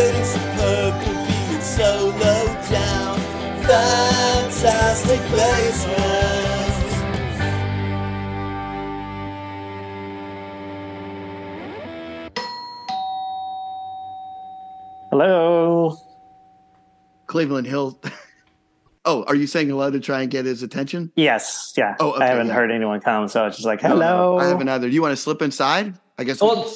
Trading superb could be in solo down. Fantastic basements. Hello. Cleveland Hill. oh, are you saying hello to try and get his attention? Yes. Yeah. Oh, okay, I haven't yeah. heard anyone come, so it's just like, No, no, hello. I haven't either. Do you want to slip inside? I guess. Oh,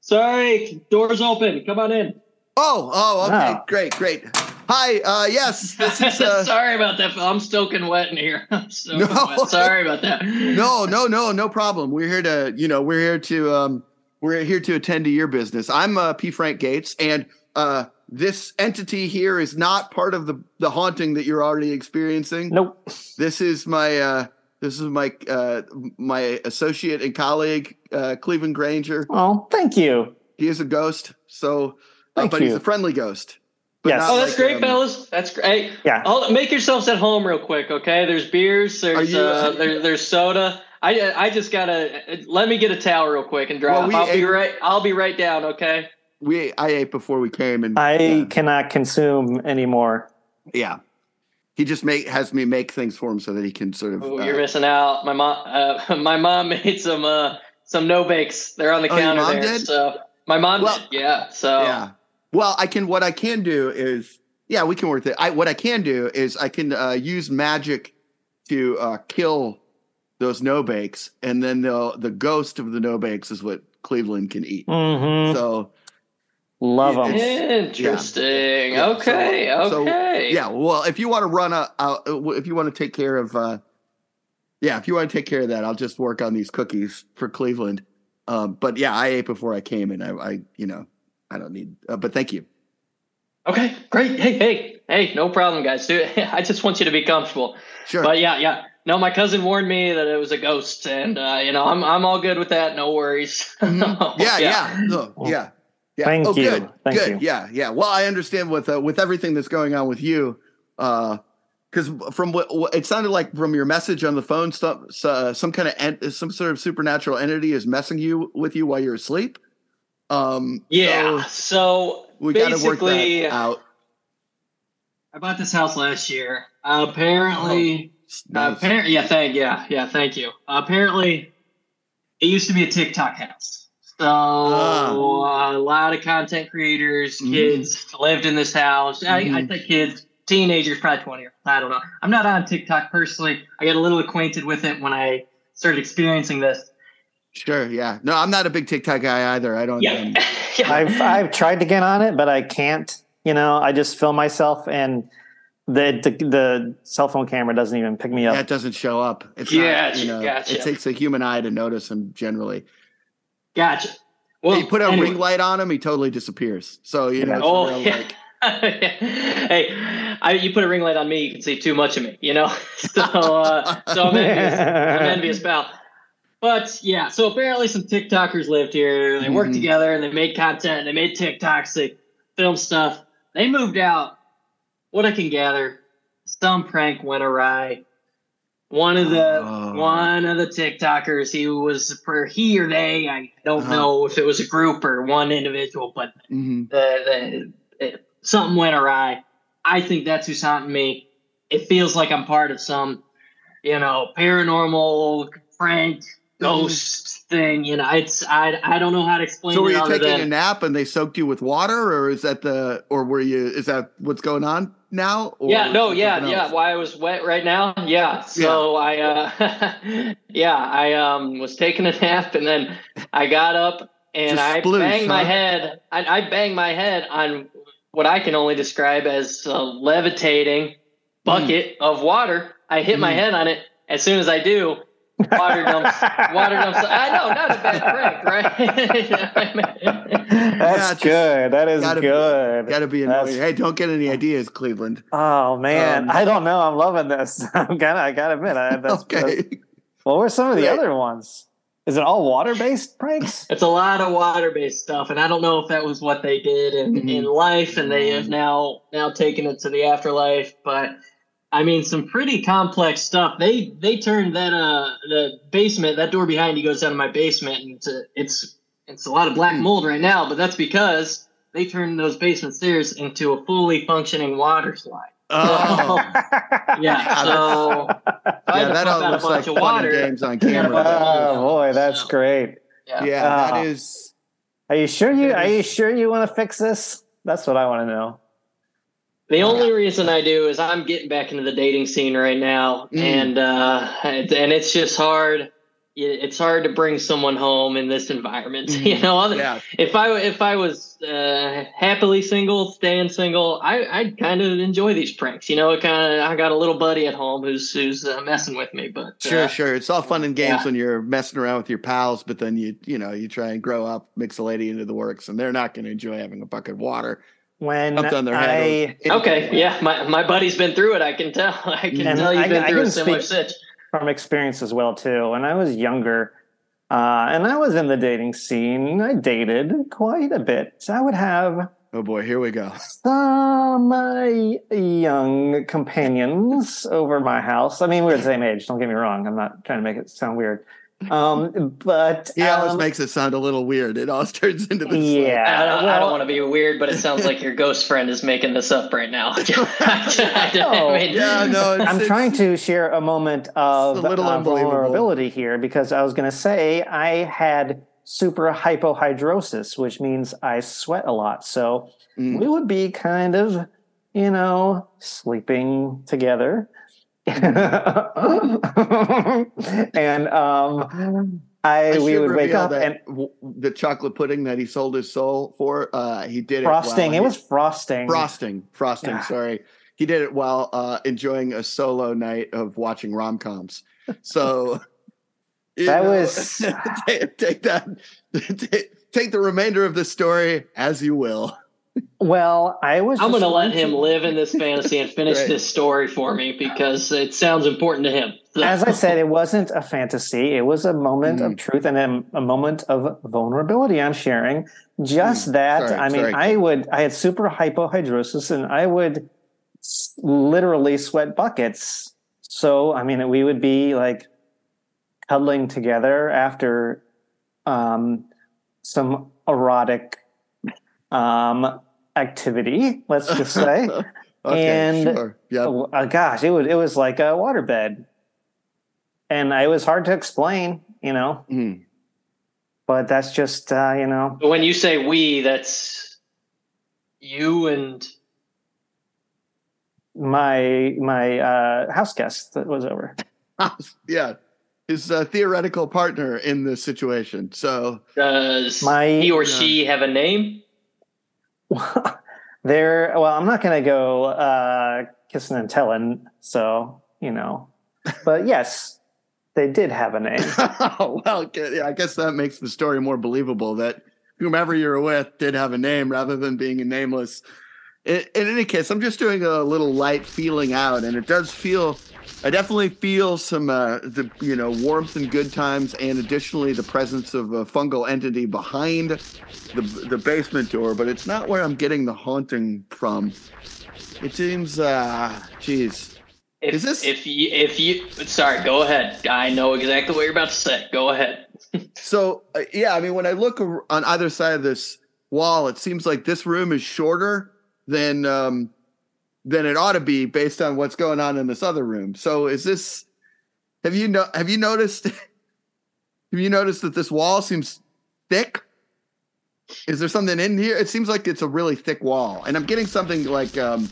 sorry, doors open. Come on in. Oh, oh, okay, Oh. great, great. Hi, uh, yes, this is. Uh, sorry about that. I'm soaking wet in here. I'm No. wet. Sorry about that. no, no, no, no problem. We're here to, you know, we're here to, um, we're here to attend to your business. I'm uh, P. Frank Gates, and uh, this entity here is not part of the the haunting that you're already experiencing. Nope. This is my, uh, this is my, uh, my associate and colleague, uh, Cleveland Granger. Oh, thank you. He is a ghost, so, Thank but he's a friendly ghost. But Yes. Oh, that's like, great, um, fellas. That's great. Yeah. Hold, make yourselves at home real quick, okay? There's beers. There's you- uh, there, there's soda. I I just gotta let me get a towel real quick and drop. Well, we I'll be right. I'll be right down. Okay. We I ate before we came, and I yeah, cannot consume anymore. yeah. he just make has me make things for him so that he can sort of. Oh, uh, you're missing out. My mom, uh, my mom made some uh, some no bakes. They're on the Oh, your counter mom there. did? So my mom Well- did. Yeah. So Yeah. Well, I can. What I can do is, yeah, we can work it. I what I can do is I can uh, use magic to uh, kill those no bakes, and then the the ghost of the no bakes is what Cleveland can eat. hmm So Love them. It's- interesting. Yeah, okay. so- so, okay. yeah, well, if you want to run a, uh, if you want to take care of, uh, yeah, if you want to take care of that, I'll just work on these cookies for Cleveland. Um, but yeah, I ate before I came, and I, I you know, I don't need. Uh, but thank you. Okay. Great. Hey, hey, hey. No problem, guys. Dude, I just want you to be comfortable. Sure. But yeah, yeah. No, my cousin warned me that it was a ghost, and uh, you know, I'm I'm all good with that. No worries. Mhm. yeah, yeah, no, yeah, yeah. Thank oh, you. good, Thank good. you. Yeah, yeah. Well, I understand with uh, with everything that's going on with you, because from what, what it sounded like from your message on the phone, some uh, some kind of en- some sort of supernatural entity is messing you with you while you're asleep. Um, Yeah. so So, we got to work that out. I bought this house last year. apparently, uh, Nice. apparently, yeah, thank, yeah, yeah, thank you. apparently, it used to be a TikTok house. So Ah. a lot of content creators, Mhm. kids lived in this house. I, I Mhm. think kids, teenagers, probably twenty. I don't know. I'm not on TikTok personally. I got a little acquainted with it when I started experiencing this. Sure. Yeah. No, I'm not a big TikTok guy either. I don't. Yeah, um, yeah. I've I've tried to get on it, but I can't. You know, I just film myself, and the the, the cell phone camera doesn't even pick me yeah, up. it doesn't show up. It's yeah. not. You know, gotcha. it takes a human eye to notice him generally. Gotcha. Well, you put a anyway. ring light on him, he totally disappears. So you know, it's Oh, real, yeah. like, hey, I, you put a ring light on me, you can see too much of me, you know. so, uh, so I'm envious. I'm envious, pal. But yeah, so apparently some TikTokers lived here. They worked Mhm. together and they made content. They made TikToks. They filmed stuff. They moved out. What I can gather, some prank went awry. One of the Oh. one of the TikTokers, he was for he or they. I don't Uh-huh. know if it was a group or one individual, but mhm. the, the it, something went awry. I think that's who's haunting me. It feels like I'm part of some, you know, paranormal prank ghost thing. You know, it's I I don't know how to explain So were it you taking a nap and they soaked you with water, or is that the, or were you? Is that what's going on now? Or yeah, no, yeah, something yeah. Why I was wet right now? Yeah. So I, uh, yeah, I um was taking a nap and then I got up and Just I sploosh, banged my head. I, I banged my head on what I can only describe as a levitating bucket of water. I hit my Mm. head on it. As soon as I do, water dumps. water dumps. I know, not a bad prank, right? That's just good. That is gotta be- good. Got to be That's- annoying. Hey, don't get any ideas, Cleveland. Oh man, Um, I don't know. I'm loving this. I'm gonna. I gotta admit. I, that's, okay. that's- what were some of the Great. other ones? Is it all water based pranks? It's a lot of water-based stuff, and I don't know if that was what they did in, Mhm. in life, and they have now now taken it to the afterlife. But I mean, some pretty complex stuff. They they turned that uh the basement that door behind you goes down to my basement, and it's a, it's it's a lot of black mold right now. But that's because they turned those basement stairs into a fully functioning water slide. Oh, Yeah, so I yeah, that all out a looks like bunch of fun water. and games on camera. oh boy, that's So- great. Yeah. yeah, Ah. that is. Are you sure you are you sure you want to fix this? That's what I want to know. The only reason I do is I'm getting back into the dating scene right now, Mm. and uh, and it's just hard. It's hard to bring someone home in this environment. Mhm. You know, Yeah, if I if I was uh, happily single, staying single, I I'd kind of enjoy these pranks. You know, it kind of I got a little buddy at home who's who's uh, messing with me, but sure, uh, sure. It's all fun and games Yeah. when you're messing around with your pals, but then you, you know, you try and grow up, mix a lady into the works, and they're not going to enjoy having a bucket of water When dumped on their I head. or- Okay, yeah, my, my buddy's been through it. I can tell. I can tell you've I- been I through a similar speak- sitch. from experience as well too. When I was younger, uh, and I was in the dating scene, I dated quite a bit. So I would have Oh boy, here we go. some uh, young companions over my house. I mean, we're the same age. Don't get me wrong. I'm not trying to make it sound weird. Um, but He always um, makes it sound a little weird. It always turns into this. yeah. I don't, I well, don't want to be weird, but it sounds like your ghost friend is making this up right now. I mean, Yeah, no, it's, I'm it's- trying to share a moment of a little uh, vulnerability here because I was going to say I had super hypohidrosis, which means I sweat a lot. So Mm. we would be kind of, you know, sleeping together. and um, I, I we would wake up and the chocolate pudding that he sold his soul for. Uh, he did it frosting. It he- was frosting. frosting. Frosting. Yeah. Sorry, he did it while uh, enjoying a solo night of watching rom coms. So That know, was- take, take that. Take, take the remainder of this story as you will. Well, I was. I'm going to let him live in this fantasy and finish Right. this story for me because it sounds important to him. As I said, it wasn't a fantasy. It was a moment Mm. of truth and a, a moment of vulnerability I'm sharing. Just Mm. that, Sorry, I mean, sorry, I would, I had super hypohidrosis and I would s- literally sweat buckets. So, I mean, we would be like cuddling together after um, some erotic um, activity, let's just say. okay, And- sure. Yeah. Oh, uh, gosh, it was it was like a waterbed, and it was hard to explain, you know. Mm. But that's just uh, you know, when you say we, that's you and my my uh, house guest that was over. yeah. His uh, theoretical partner in this situation. So does My he or Yeah. she have a name? there. Well, I'm not going to go uh, kissing and telling, so you know. But yes, they did have a name. well, I guess that makes the story more believable that whomever you're with did have a name rather than being a nameless. In, in any case, I'm just doing a little light feeling out, and it does feel. I definitely feel some, uh, the you know, warmth and good times, and additionally the presence of a fungal entity behind the the basement door. But it's not where I'm getting the haunting from. It seems, uh, geez, If, Is this- if you if you sorry, go ahead. I know exactly what you're about to say. Go ahead. So uh, yeah, I mean, when I look on either side of this wall, it seems like this room is shorter than um, than it ought to be based on what's going on in this other room. So is this? Have you no, Have you noticed? have you noticed that this wall seems thick? Is there something in here? It seems like it's a really thick wall, and I'm getting something like um,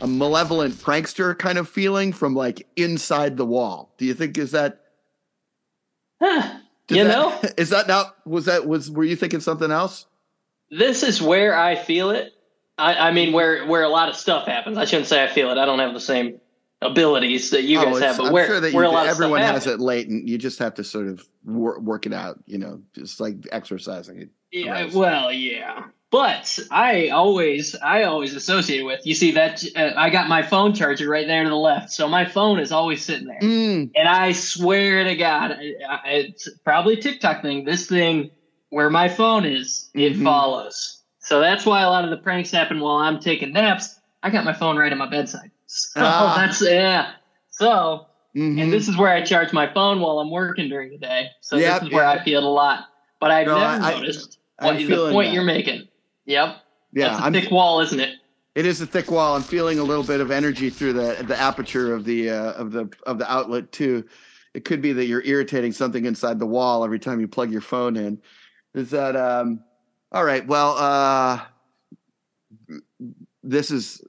a malevolent prankster kind of feeling from like inside the wall. Do you think is that? Huh. You that- know? is that not was that was were you thinking something else? this is where I feel it. I, I mean, where where a lot of stuff happens. I shouldn't say I feel it. I don't have the same abilities that you Oh, guys have, but I'm where sure that you where a do- lot of everyone has happens. it latent. You just have to sort of wor- work it out. You know, just like exercising it. Yeah, well, yeah. But I always, I always associate with. You see that uh, I got my phone charger right there to the left, so my phone is always sitting there. Mm, And I swear to God, I- I- it's probably a TikTok thing. This thing where my phone is, it Mhm. follows. So that's why a lot of the pranks happen while I'm taking naps. I got my phone right at my bedside. So Ah. that's yeah. So mhm. and this is where I charge my phone while I'm working during the day. So Yep, this is where yep. I feel it a lot. But I've No, never I- I- noticed I'm what the point that. you're making. Yep. Yeah, That's a I'm. thick wall, isn't it? It is a thick wall. I'm feeling a little bit of energy through the the aperture of the uh, of the of the outlet too. It could be that you're irritating something inside the wall every time you plug your phone in. Is that um? All right. Well, uh, this is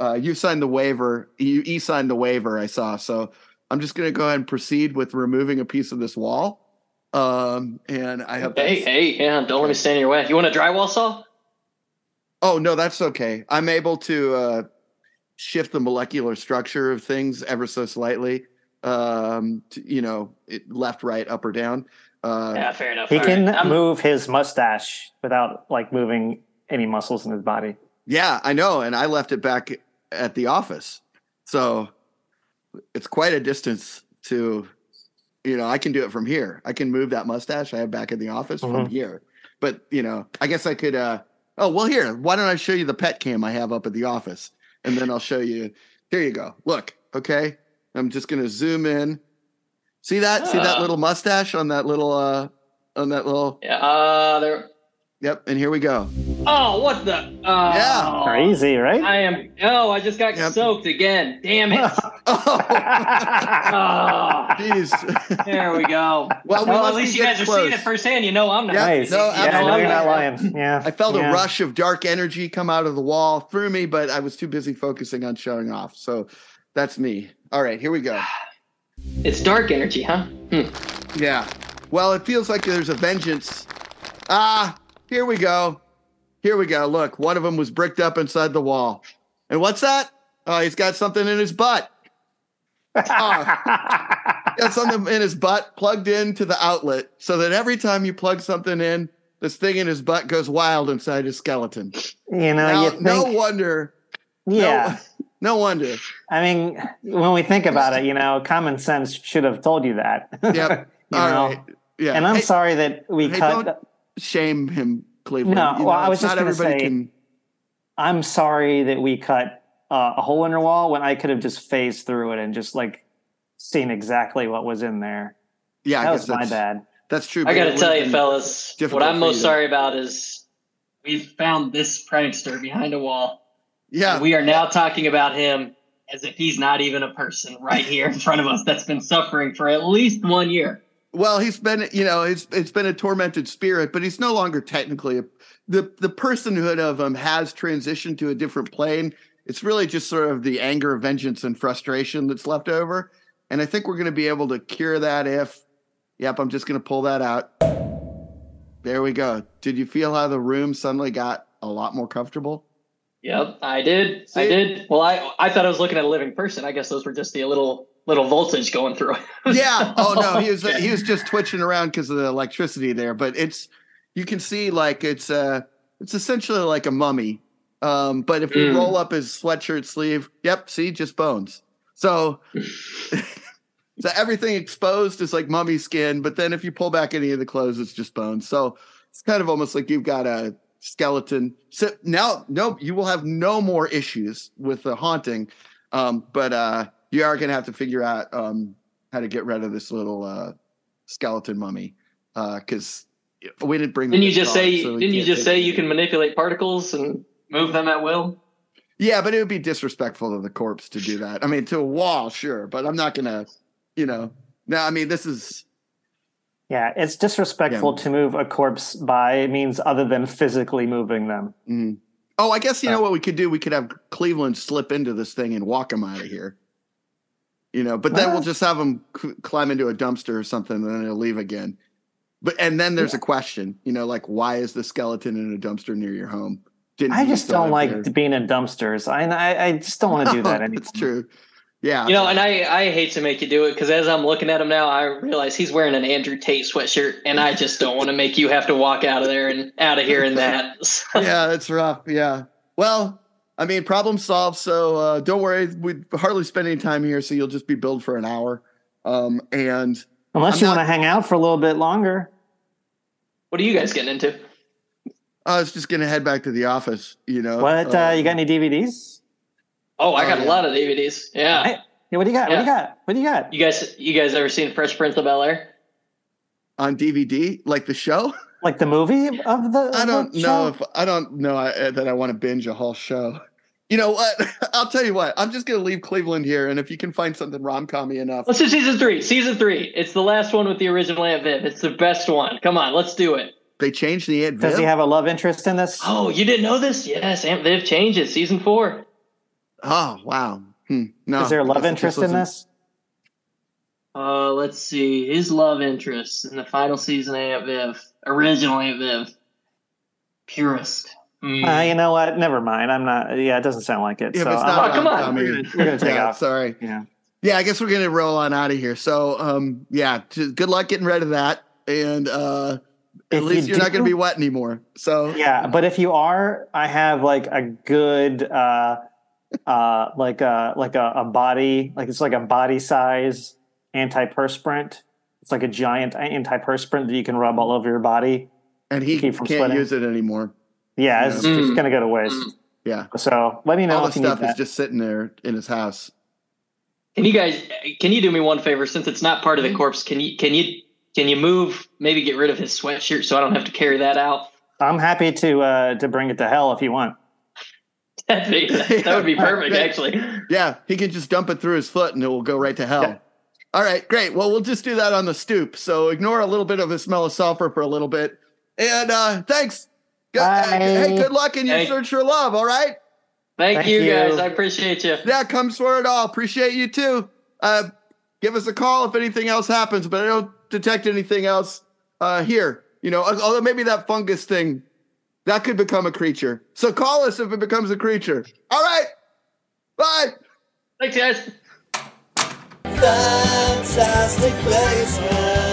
uh, you signed the waiver. You e signed the waiver. I saw. So I'm just going to go ahead and proceed with removing a piece of this wall. Um, and I hope. Hey, hey, yeah, don't let me stand in your way. You want a drywall saw? Oh no, that's okay. I'm able to uh, shift the molecular structure of things ever so slightly. Um, to, you know, it, left, right, up or down. Uh, Yeah, fair enough. He All can right. Move his mustache without like moving any muscles in his body. yeah, I know, and I left it back at the office, so it's quite a distance to. You know, I can do it from here. I can move that mustache I have back in the office from Mhm. here. But you know, I guess I could. uh Oh well, here. Why don't I show you the pet cam I have up at the office, and then I'll show you. Here you go. Look, okay. I'm just gonna zoom in. See that? See that Ah. little mustache on that little uh on that little. Yeah, uh, there. Yep. And here we go. Oh, what the? Oh, Yeah. Crazy, right? I am. Oh, I just got Yep. soaked again. Damn it. Oh, Oh, jeez. there we go. Well, we Well, at least you guys getting are seeing it firsthand. You know I'm not. Yeah, nice. no, yeah, no, absolutely. you're not lying. Yeah. I felt yeah. a rush of dark energy come out of the wall through me, but I was too busy focusing on showing off. So that's me. All right, here we go. It's dark energy, huh? Hmm. Yeah. Well, it feels like there's a vengeance. Ah, here we go. Here we go. Look, one of them was bricked up inside the wall. And what's that? Oh, he's got something in his butt. Oh, Got something in his butt plugged into the outlet so that every time you plug something in, this thing in his butt goes wild inside his skeleton. you know, Now, you think, no wonder. yeah. No, no wonder. I mean, when we think about it, you know, common sense should have told you that. Yep. You All know? right. Yeah. And I'm Hey, sorry that we hey, cut. don't- shame him, Cleveland. No, You well, I was just going to say, can... I'm sorry that we cut uh, a hole in your wall when I could have just phased through it and just like seen exactly what was in there. Yeah, I that guess was my that's, bad. that's true. I got to tell you, fellas, what I'm most you sorry about is we've found this prankster behind a wall. Yeah, we are now talking about him as if he's not even a person right here in front of us that's been suffering for at least one year. Well, he's been, you know, it's it's been a tormented spirit, but he's no longer technically a, the the personhood of him has transitioned to a different plane. It's really just sort of the anger, vengeance, and frustration that's left over. And I think we're going to be able to cure that if, yep, I'm just going to pull that out. There we go. Did you feel how the room suddenly got a lot more comfortable? Yep, I did. I did. Well, I I thought I was looking at a living person. I guess those were just the little little voltage going through yeah. Oh no, he was he was just twitching around because of the electricity there. But it's you can see like it's uh it's essentially like a mummy. Um, but if you Mm. roll up his sweatshirt sleeve, yep, see, just bones. So so everything exposed is like mummy skin, but then if you pull back any of the clothes, it's just bones. So it's kind of almost like you've got a skeleton. So now, no, you will have no more issues with the haunting. Um, but uh, you are going to have to figure out um, how to get rid of this little uh, skeleton mummy because we didn't bring. Didn't you just dog, say? so didn't you just say you can manipulate particles and move them at will? Yeah, but it would be disrespectful to the corpse to do that. I mean, to a wall, sure, but I'm not going to, you know. Now, I mean, this is Yeah, it's disrespectful Yeah. to move a corpse by means other than physically moving them. Mm. Oh, I guess you know what we could do. We could have Cleveland slip into this thing and walk him out of here. You know, but then Well- we'll just have him c- climb into a dumpster or something, and then he'll leave again. But and then there's a question. You know, like why is the skeleton in a dumpster near your home? Didn't I just don't like there? being in dumpsters. I I, I just don't want to do that anymore. That's true. Yeah, You know, and I I hate to make you do it because as I'm looking at him now, I realize he's wearing an Andrew Tate sweatshirt, and I just don't want to make you have to walk out of there and out of here in that. So- yeah, that's rough. Yeah. Well, I mean, problem solved. So uh, don't worry. We hardly spend any time here, so you'll just be billed for an hour. Um, and Unless I'm you not- want to hang out for a little bit longer. what are you guys getting into? I was just gonna head back to the office. You know What uh, you got any DVDs? Oh, I Oh, got yeah. a lot of DVDs. Yeah. Hey, yeah, what do you got? What do you got? What do you got? You guys, you guys ever seen Fresh Prince of Bel Air? on DVD, like the show? Like the movie of the. I don't the know show? if I don't know I, uh, that I want to binge a whole show. You know what? I'll tell you what. I'm just gonna leave Cleveland here, and if you can find something rom commy enough, Let's do season three. Season three. It's the last one with the original Aunt Viv. It's the best one. Come on, let's do it. they changed the Aunt Viv. Does he have a love interest in this? Oh, you didn't know this? Yes, Aunt Viv changes. Season four. Oh wow. Hmm. No. Is there a I love interest in this? Uh, let's see. His love interest in the final season of Aunt Viv. Original Aunt Viv. Purist. Hmm. Uh, you know what? Never mind. I'm not. Yeah, it doesn't sound like it. If so it's I'm- not Oh, come on. rom-commy, We're gonna- we're gonna take yeah, off. Sorry. yeah. Yeah, I guess we're gonna roll on out of here. So, um, yeah, t- good luck getting rid of that, and uh, at If least you you are not gonna be wet anymore. So, Yeah, but if you are, I have like a good, uh, uh, like a like a, a body, like it's like a body size antiperspirant. It's like a giant antiperspirant that you can rub all over your body. and he Keep from can't sweating. use it anymore. Yeah, it's, Mm. it's gonna go to waste. Mm. Yeah, So let me know all the if stuff is that. just sitting there in his house. Can you guys? Can you do me one favor? Since it's not part of the corpse, can you? Can you? Can you move? Maybe get rid of his sweatshirt so I don't have to carry that out. I'm happy to uh, to bring it to hell if you want. That'd be, that would be perfect, Yeah. actually. Yeah, he can just dump it through his foot, and it will go right to hell. Yeah. All right, great. Well, we'll just do that on the stoop. So ignore a little bit of the smell of sulfur for a little bit, and uh, thanks. Go- uh, Bye. hey, good luck in your Hey. search for love. All right. Thank, Thank you, you. guys. I appreciate you. Yeah, comes for it all. Appreciate you too. Uh, give us a call if anything else happens, but I don't detect anything else uh, here. You know, although maybe that fungus thing that could become a creature. So call us if it becomes a creature. All right. Bye. Thanks, guys. Fantastic basement.